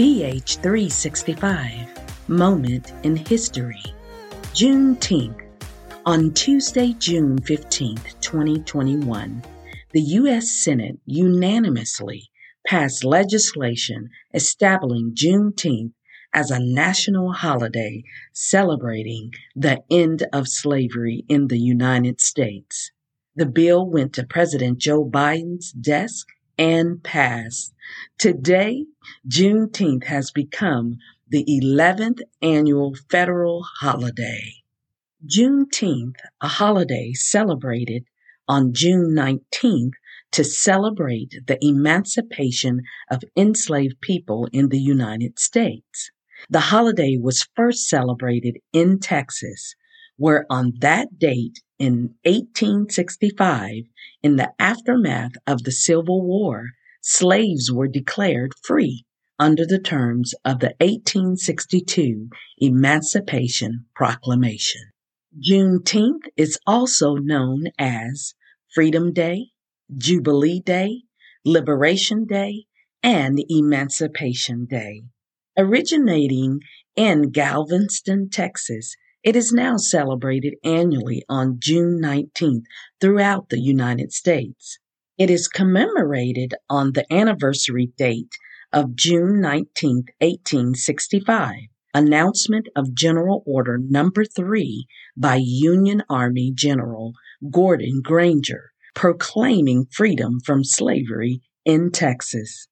BH365 Moment in History. Juneteenth. On Tuesday, June 15, 2021, the U.S. Senate unanimously passed legislation establishing Juneteenth as a national holiday celebrating the end of slavery in the United States. The bill went to President Joe Biden's desk and passed. Today, Juneteenth has become the 11th annual federal holiday. Juneteenth, a holiday celebrated on June 19th to celebrate the emancipation of enslaved people in the United States. The holiday was first celebrated in Texas, where on that date in 1865, in the aftermath of the Civil War, slaves were declared free under the terms of the 1862 Emancipation Proclamation. Juneteenth is also known as Freedom Day, Jubilee Day, Liberation Day, and Emancipation Day. Originating in Galveston, Texas, it is now celebrated annually on June 19th throughout the United States. It is commemorated on the anniversary date of June 19, 1865, announcement of General Order Number 3 by Union Army General Gordon Granger, proclaiming freedom from slavery in Texas.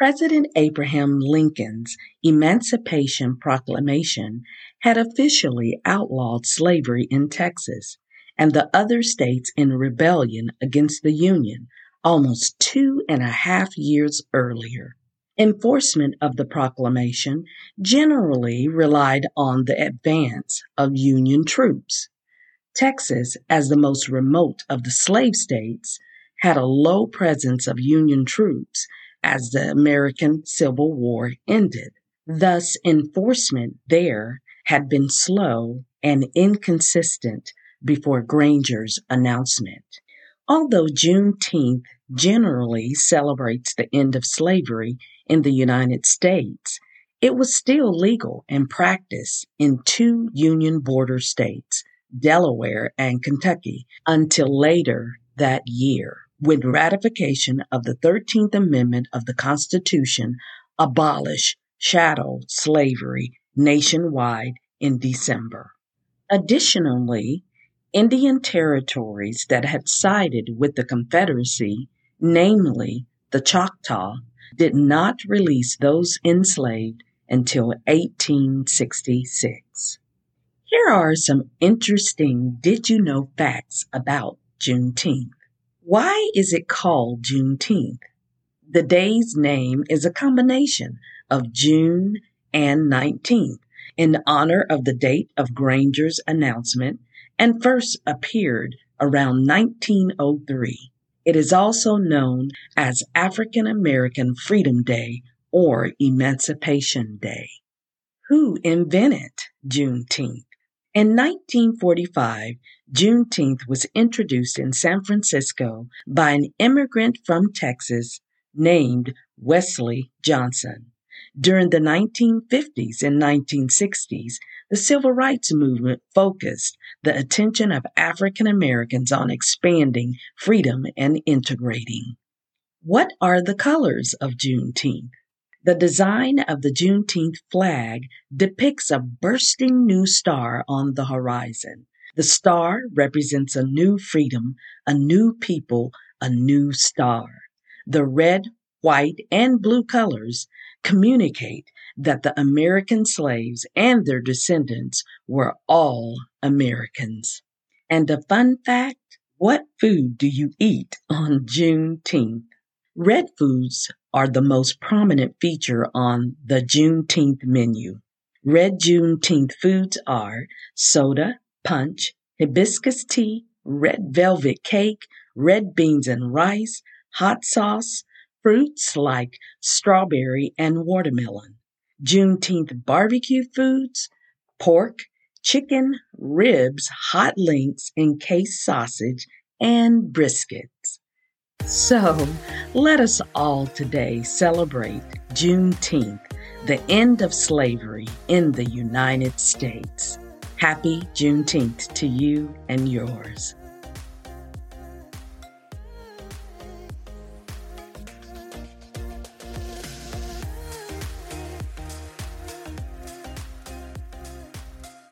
President Abraham Lincoln's Emancipation Proclamation had officially outlawed slavery in Texas and the other states in rebellion against the Union almost two and a half years earlier. Enforcement of the proclamation generally relied on the advance of Union troops. Texas, as the most remote of the slave states, had a low presence of Union troops as the American Civil War ended. Thus, enforcement there had been slow and inconsistent before Granger's announcement. Although Juneteenth generally celebrates the end of slavery in the United States, it was still legal in practice in two Union border states, Delaware and Kentucky, until later that year when ratification of the 13th Amendment of the Constitution abolish chattel slavery nationwide in December. Additionally, Indian territories that had sided with the Confederacy, namely the Choctaw, did not release those enslaved until 1866. Here are some interesting did you know facts about Juneteenth. Why is it called Juneteenth? The day's name is a combination of June and 19th in honor of the date of Granger's announcement and first appeared around 1903. It is also known as African American Freedom Day or Emancipation Day. Who invented Juneteenth? In 1945, Juneteenth was introduced in San Francisco by an immigrant from Texas named Wesley Johnson. During the 1950s and 1960s, the civil rights movement focused the attention of African Americans on expanding freedom and integrating. What are the colors of Juneteenth? The design of the Juneteenth flag depicts a bursting new star on the horizon. The star represents a new freedom, a new people, a new star. The red, white, and blue colors communicate that the American slaves and their descendants were all Americans. And a fun fact what food do you eat on Juneteenth? Red foods are the most prominent feature on the Juneteenth menu. Red Juneteenth foods are soda, punch, hibiscus tea, red velvet cake, red beans and rice, hot sauce, fruits like strawberry and watermelon. Juneteenth barbecue foods, pork, chicken, ribs, hot links, encased sausage, and briskets. So let us all today celebrate Juneteenth, the end of slavery in the United States. Happy Juneteenth to you and yours.